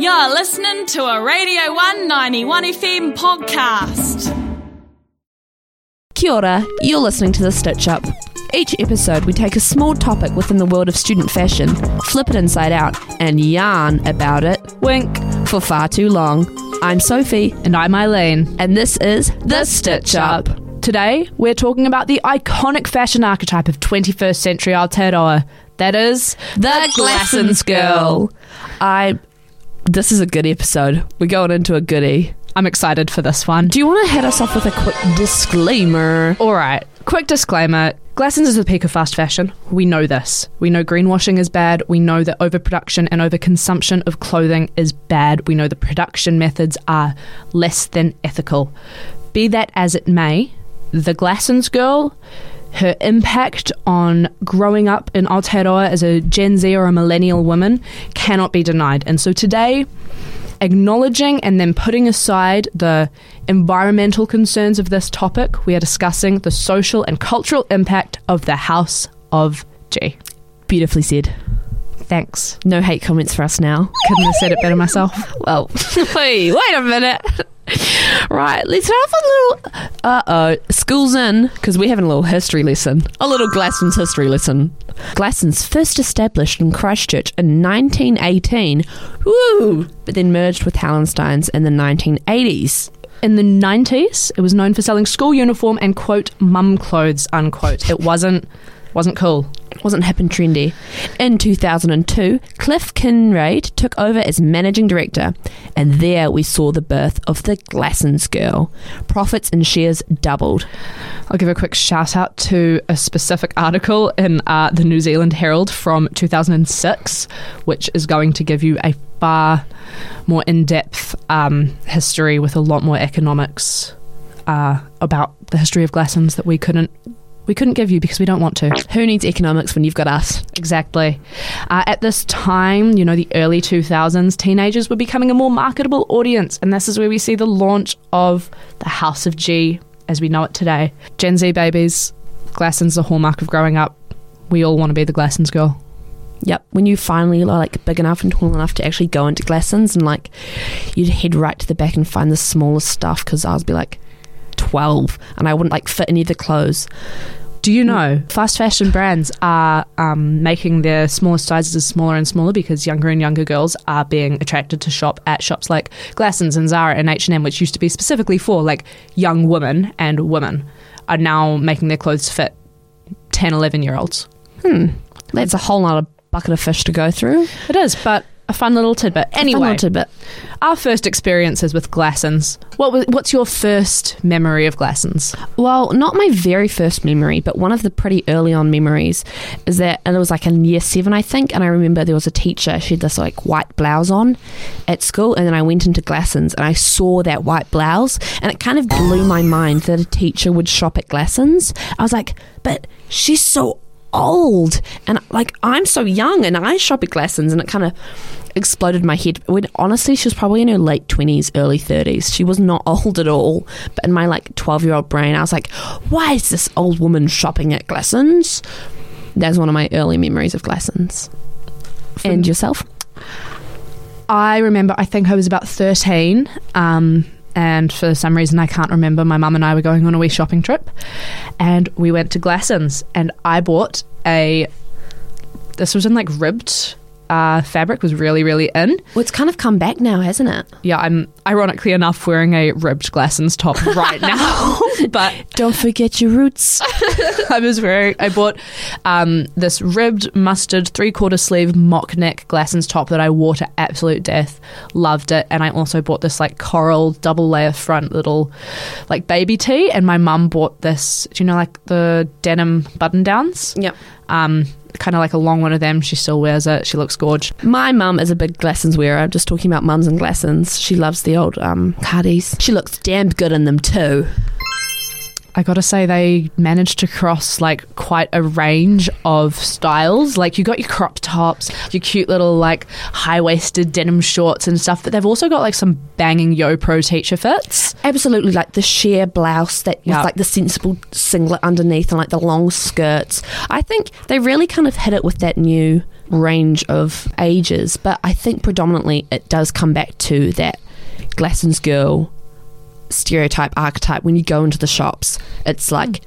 You're listening to a Radio 191 FM podcast. Kia ora, you're listening to The Stitch Up. Each episode, we take a small topic within the world of student fashion, flip it inside out, and yarn about it, wink, for far too long. I'm Sophie, And I'm Eileen. and this is The Stitch Up. Today, we're talking about the iconic fashion archetype of 21st century Aotearoa. That is The Glassons Girl. I. This is a good episode. We're going into a goodie. I'm excited for this one. Do you want to head us off with a quick disclaimer? All right, quick disclaimer. Glassons is the peak of fast fashion. We know this. We know greenwashing is bad. We know that overproduction and overconsumption of clothing is bad. We know the production methods are less than ethical. Be that as it may, the Glassons girl, her impact on growing up in Aotearoa as a Gen Z or a millennial woman cannot be denied. And so today, acknowledging and then putting aside the environmental concerns of this topic, we are discussing the social and cultural impact of the Haus of G. Beautifully said. Thanks. No hate comments for us now. Couldn't have said it better myself. Well, wait, wait a minute. Right, let's have a little. Uh oh, school's in because we're having a little history lesson. A little Glasson's history lesson. Glasson's first established in Christchurch in 1918. Woo! But then merged with Hallensteins in the 1980s. In the 90s, it was known for selling school uniform and quote mum clothes unquote. It wasn't wasn't cool. Wasn't hip and trendy. In 2002, Cliff Kinraid took over as managing director, and there we saw the birth of the Glassons girl. Profits and shares doubled. I'll give a quick shout out to a specific article in uh, the New Zealand Herald from 2006, which is going to give you a far more in depth um, history with a lot more economics uh, about the history of Glassons that we couldn't. We couldn't give you because we don't want to. Who needs economics when you've got us? Exactly. Uh, at this time, you know, the early 2000s, teenagers were becoming a more marketable audience, and this is where we see the launch of the Haus of G as we know it today. Gen Z babies, Glasson's the hallmark of growing up. We all want to be the Glassons girl. Yep. When you finally are like big enough and tall enough to actually go into Glassons and like you'd head right to the back and find the smallest stuff because I was be like 12 and I wouldn't like fit any of the clothes. Do you know fast fashion brands are um, making their smallest sizes smaller and smaller because younger and younger girls are being attracted to shop at shops like Glassons and Zara and H and M, which used to be specifically for like young women and women, are now making their clothes fit 10, 11 year olds. Hmm. That's a whole lot of bucket of fish to go through. It is, but a fun little tidbit. Anyway, little tidbit. our first experiences with Glassons. What was, what's your first memory of Glassons? Well, not my very first memory, but one of the pretty early on memories is that, and it was like in year seven, I think. And I remember there was a teacher, she had this like white blouse on at school. And then I went into Glassons and I saw that white blouse. And it kind of blew my mind that a teacher would shop at Glassons. I was like, but she's so old. And like, I'm so young and I shop at Glassons. And it kind of exploded my head. When honestly, she was probably in her late 20s, early 30s. She was not old at all. But in my like 12 year old brain, I was like, why is this old woman shopping at Glassons? That's one of my early memories of Glassons. And yourself? I remember, I think I was about 13. Um, and for some reason, I can't remember. My mum and I were going on a wee shopping trip, and we went to Glassons, and I bought a. This was in like ribbed uh, fabric, was really, really in. Well, it's kind of come back now, hasn't it? Yeah, I'm ironically enough wearing a ribbed Glassons top right now, but Don't forget your roots. I was wearing. I bought um, this ribbed mustard three quarter sleeve mock neck Glassons top that I wore to absolute death. Loved it, and I also bought this like coral double layer front little like baby tee. And my mum bought this. Do you know like the denim button downs? Yep. Um, kind of like a long one of them. She still wears it. She looks gorge. My mum is a big Glassons wearer. Just talking about mums and Glassons. She loves the old um, cardies. She looks damn good in them too. I gotta say, they managed to cross like quite a range of styles. Like, you got your crop tops, your cute little like high waisted denim shorts and stuff, but they've also got like some banging Yo Pro teacher fits. Absolutely, like the sheer blouse that with like the sensible singlet underneath and like the long skirts. I think they really kind of hit it with that new range of ages, but I think predominantly it does come back to that Glasson's girl stereotype archetype. When you go into the shops, it's like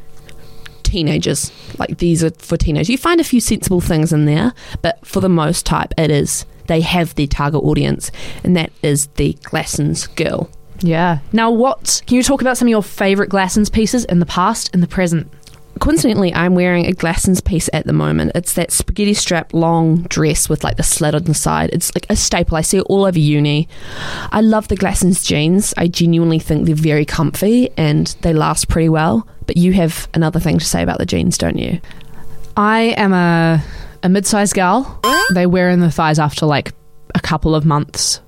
teenagers. Like these are for teenagers. You find a few sensible things in there, but for the most type, it is they have their target audience, and that is the Glasson's girl. Yeah. Now, what can you talk about some of your favorite Glassons pieces in the past and the present? Coincidentally, I'm wearing a Glassons piece at the moment. It's that spaghetti strap long dress with like the slit on the side. It's like a staple. I see it all over uni. I love the Glassons jeans. I genuinely think they're very comfy and they last pretty well. But you have another thing to say about the jeans, don't you? I am a a mid-sized gal. They wear in the thighs after like a couple of months.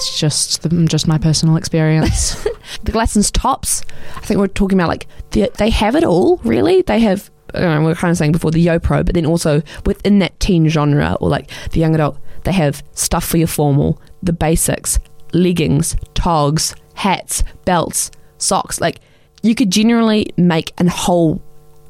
It's just the, just my personal experience. the Glassons tops, I think we're talking about like they, they have it all, really. They have, know, we are kind of saying before the Yo Pro, but then also within that teen genre or like the young adult, they have stuff for your formal, the basics, leggings, togs, hats, belts, socks. Like you could generally make a whole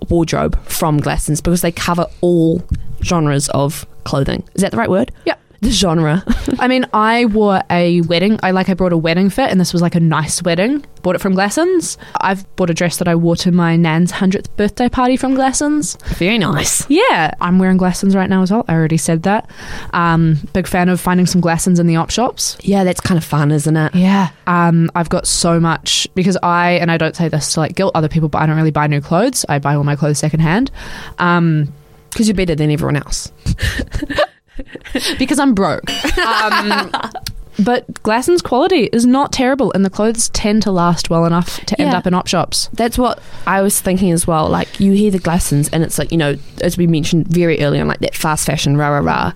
wardrobe from Glassons because they cover all genres of clothing. Is that the right word? Yep the genre. I mean, I wore a wedding. I like I brought a wedding fit, and this was like a nice wedding. Bought it from Glassons. I've bought a dress that I wore to my nan's hundredth birthday party from Glassons. Very nice. Yeah, I'm wearing Glassons right now as well. I already said that. Um, big fan of finding some Glassons in the op shops. Yeah, that's kind of fun, isn't it? Yeah. Um, I've got so much because I and I don't say this to like guilt other people, but I don't really buy new clothes. I buy all my clothes secondhand. Um, because you're better than everyone else. because I'm broke. Um, but Glasson's quality is not terrible, and the clothes tend to last well enough to end Yeah. up in op shops. That's what I was thinking as well. Like you hear the Glassons, and it's like you know, as we mentioned very early on, like that fast fashion rah rah rah.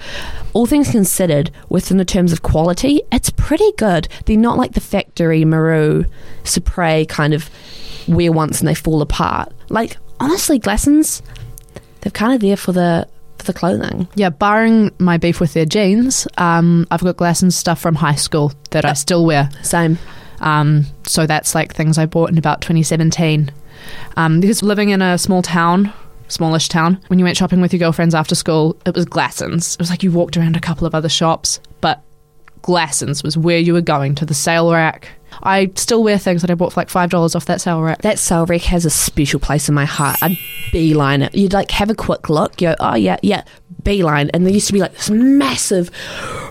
All things considered, within the terms of quality, it's pretty good. They're not like the Factorie Maru, Supre kind of wear once and they fall apart. Like honestly, Glassons, they're kind of there for the the clothing. Yeah, barring my beef with their jeans, um, I've got Glasson's stuff from high school that I still wear. Same. Um, so that's like things I bought in about 2017. Um, because living in a small town, smallish town, when you went shopping with your girlfriends after school, it was Glassons. It was like you walked around a couple of other shops, but Glassons was where you were going to the sale rack. I still wear things that I bought for like five dollars off that sale rack. That sale rack has a special place in my heart. I'd beeline it. You'd like have a quick look. You go, oh yeah, yeah, beeline. And there used to be like this massive,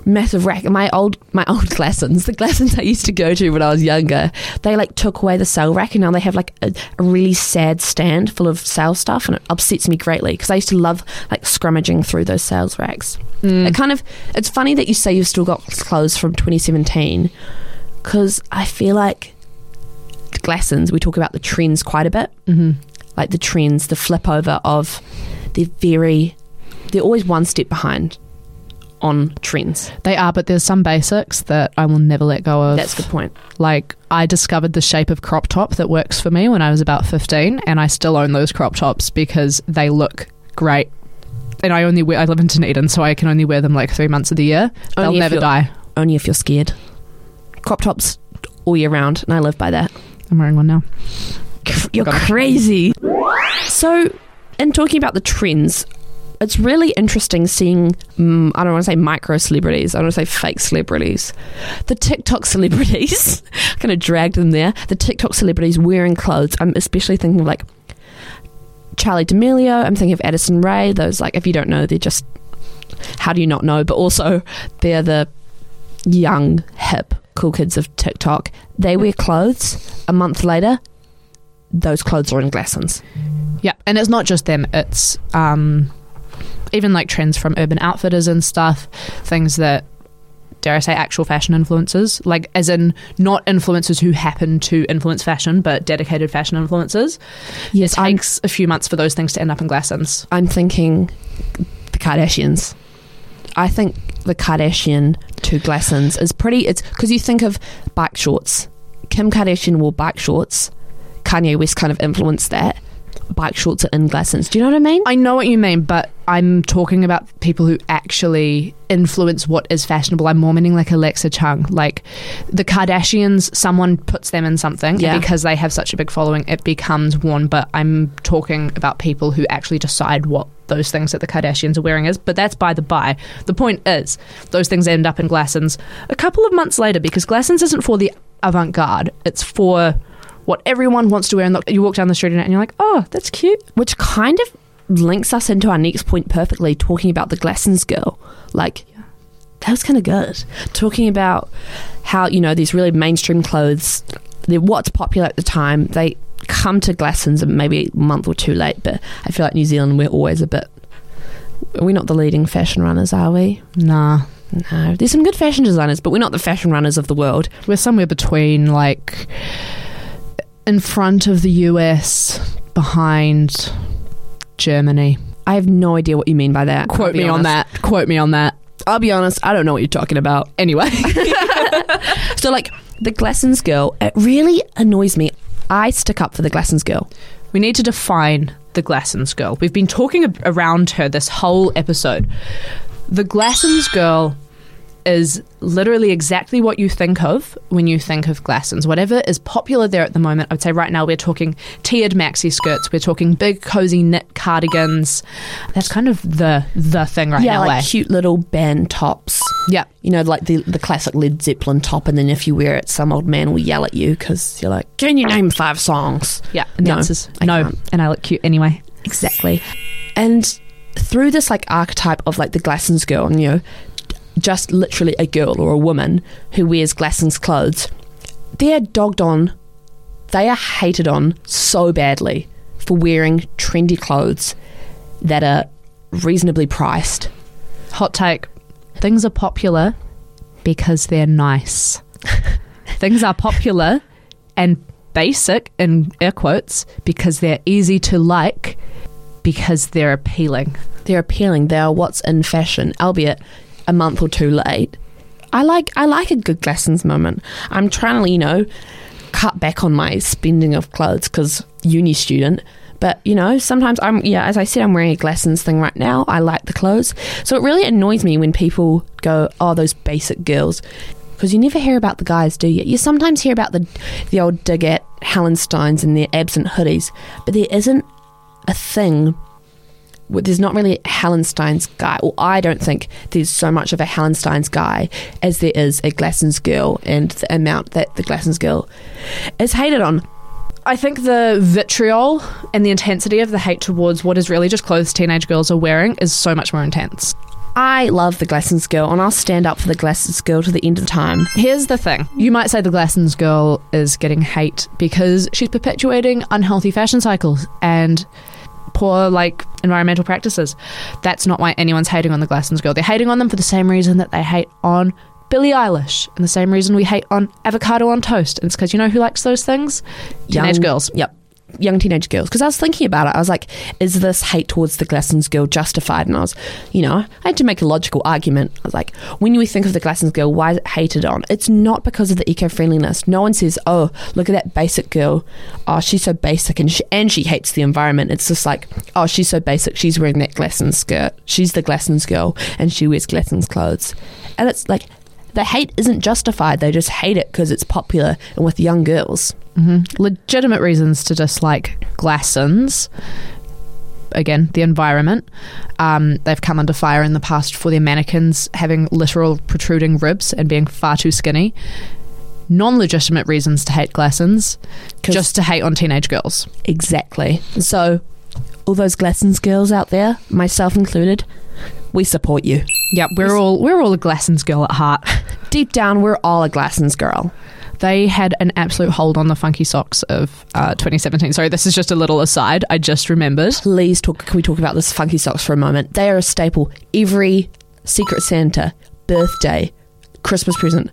massive rack. And my old, my old Glassons, the Glassons I used to go to when I was younger, they like took away the sale rack, and now they have like a, a really sad stand full of sale stuff, and it upsets me greatly because I used to love like scrummaging through those sales racks. Mm. It kind of, it's funny that you say you've still got clothes from 2017 because I feel like Glassons, we talk about the trends quite a bit. Mm-hmm. Like the trends, the flip over of they're very, they're always one step behind on trends. They are, but there's some basics that I will never let go of. That's a good point. Like I discovered the shape of crop top that works for me when I was about 15 and I still own those crop tops because they look great. And I only wear I live in Dunedin so I can only wear them like 3 months of the year. They'll never die. Only if you're scared. Crop tops all year round, and I live by that. I'm wearing one now. You're Got it. crazy. So, in talking about the trends, it's really interesting seeing, mm, I don't want to say micro celebrities, I don't want to say fake celebrities. The TikTok celebrities, kind of dragged them there. The TikTok celebrities wearing clothes. I'm especially thinking of like Charli D'Amelio, I'm thinking of Addison Rae. Those, like, if you don't know, they're just, how do you not know? But also, they're the young, hip, cool kids of TikTok. They wear clothes. A month later, those clothes are in Glassons. Yeah, and it's not just them. It's um, even like trends from Urban Outfitters and stuff. Things that dare I say actual fashion influencers, like as in not influencers who happen to influence fashion, but dedicated fashion influencers. Yes, It I'm, takes a few months for those things to end up in Glassons. I'm thinking the Kardashians. I think the Kardashian to Glassons is pretty. It's because you think of bike shorts. Kim Kardashian wore bike shorts. Kanye West kind of influenced that. Bike shorts are in Glassons. Do you know what I mean? I know what you mean, but I'm talking about people who actually influence what is fashionable. I'm more meaning like Alexa Chung. Like the Kardashians, someone puts them in something, Yeah. and because they have such a big following, it becomes worn. But I'm talking about people who actually decide what those things that the Kardashians are wearing is. But that's by the by. The point is, those things end up in Glassons a couple of months later because Glassons isn't for the avant garde, it's for what everyone wants to wear. And look, you walk down the street and you're like, oh, that's cute. Which kind of links us into our next point perfectly, talking about the Glassons girl. Like, that was kind of good. Talking about how, you know, these really mainstream clothes, they're what's popular at the time. They come to Glassons maybe a month or two late, but I feel like New Zealand, we're always a bit. We're not the leading fashion runners, are we? Nah. No. There's some good fashion designers, but we're not the fashion runners of the world. We're somewhere between like in front of the US, behind Germany. I have no idea what you mean by that. Quote me on that. Quote me on that. I'll be honest, I don't know what you're talking about. Anyway, So, like, the Glassons girl, it really annoys me. I stick up for the Glassons girl. we need to define the Glassons girl. We've been talking around her this whole episode. The Glassons girl is literally exactly what you think of when you think of Glassons. Whatever is popular there at the moment, I would say right now we're talking tiered maxi skirts, we're talking big cozy knit cardigans. That's kind of the the thing right yeah, now. like eh? cute little band tops. yeah. You know, like the, the classic Led Zeppelin top, and then if you wear it, some old man will yell at you because you're like, Can you name five songs? Yeah, and No, answer's no, can't. and I look cute anyway. Exactly. And through this like archetype of like the Glassons girl, and you know, just literally a girl or a woman who wears Glassons clothes, they're dogged on, they are hated on so badly for wearing trendy clothes that are reasonably priced. Hot take: things are popular because they're nice. things are popular and basic in air quotes because they're easy to like because they're appealing. They're appealing. They are what's in fashion, albeit a month or two late. I like I like a good Glassons moment. I'm trying to, you know, cut back on my spending of clothes because uni student. But you know, sometimes I'm yeah, as I said, I'm wearing a Glassons thing right now. I like the clothes, so it really annoys me when people go, "Oh, those basic girls," because you never hear about the guys, do you? You sometimes hear about the the old dig at Hallensteins and their absent hoodies, but there isn't a thing there's not really a Hallenstein's guy. Well, I don't think there's so much of a Hallenstein's guy as there is a Glassons girl, and the amount that the Glassons girl is hated on. I think the vitriol and the intensity of the hate towards what is really just clothes teenage girls are wearing is so much more intense. I love the Glassons girl, and I'll stand up for the Glassons girl to the end of time. Here's the thing. You might say the Glassons girl is getting hate because she's perpetuating unhealthy fashion cycles and poor like environmental practices. That's not why anyone's hating on the Glassons girl. They're hating on them for the same reason that they hate on Billie Eilish and the same reason we hate on avocado on toast. And it's because you know who likes those things? Teenage Young- girls. Yep. Young teenage girls. Because I was thinking about it. I was like, is this hate towards the Glassons girl justified? And I was, you know, I had to make a logical argument. I was like, when we think of the Glassons girl, why is it hated on? It's not because of the eco friendliness. No one says, oh, look at that basic girl. Oh, she's so basic and she, and she hates the environment. It's just like, oh, she's so basic. She's wearing that Glassons skirt. She's the Glassons girl and she wears Glassons clothes. And it's like, the hate isn't justified. They just hate it because it's popular and with young girls. Legitimate reasons to dislike Glassons. Again, the environment. Um, they've come under fire in the past for their mannequins having literal protruding ribs and being far too skinny. Non legitimate reasons to hate Glassons, just to hate on teenage girls. Exactly. So, all those Glassons girls out there, myself included, we support you. Yep, we're all we're all a Glassons girl at heart. Deep down, we're all a Glassons girl. They had an absolute hold on the funky socks of uh, 2017. Sorry, this is just a little aside. I just remembered. Please talk. Can we talk about this funky socks for a moment? They are a staple. Every Secret Santa, birthday, Christmas present,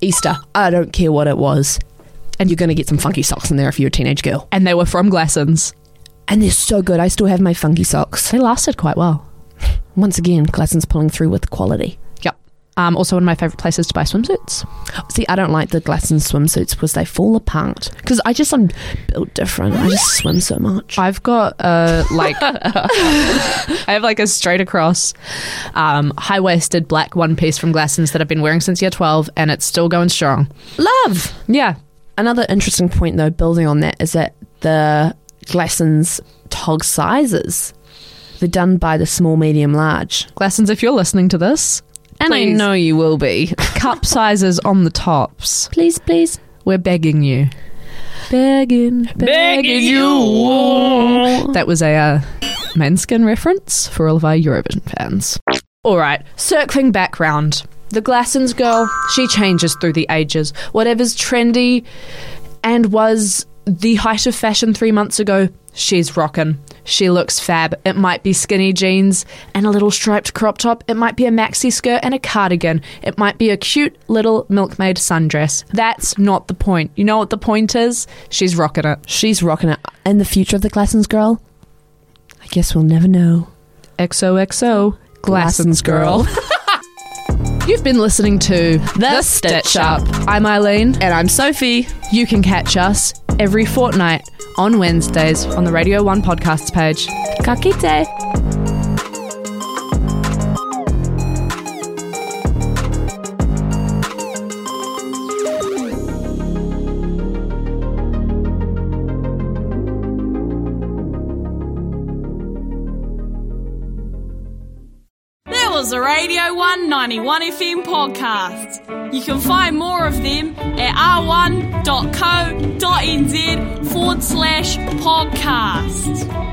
Easter. I don't care what it was. And you're going to get some funky socks in there if you're a teenage girl. And they were from Glassons. And they're so good. I still have my funky socks. They lasted quite well. Once again, Glassons pulling through with quality. Um, also, one of my favorite places to buy swimsuits. See, I don't like the Glassons swimsuits because they fall apart. Because I just I'm built different. I just swim so much. I've got uh, like I have like a straight across um, high waisted black one piece from Glassons that I've been wearing since year twelve, and it's still going strong. Love. Yeah, Another interesting point, though, building on that, is that the Glassons tog sizes they're done by the small, medium, large. Glassons, if you're listening to this, And I Please. know you will be. cup sizes on the tops. please, please. We're begging you. Begging, begging you. That was a uh, Måneskin reference for all of our Eurovision fans. All right, circling back round. The Glassons girl, she changes through the ages. Whatever's trendy and was the height of fashion three months ago, she's rocking. She looks fab. It might be skinny jeans and a little striped crop top. It might be a maxi skirt and a cardigan. It might be a cute little milkmaid sundress. That's not the point. You know what the point is? She's rocking it. She's rocking it. And the future of the Glassons girl? I guess we'll never know. XOXO Glassons girl. You've been listening to The Stitch Up. I'm Eileen. And I'm Sophie. You can catch us every fortnight on Wednesdays on the Radio 1 podcasts page. Kakite. Radio 191 FM podcast. You can find more of them at r1.co.nz forward slash podcast.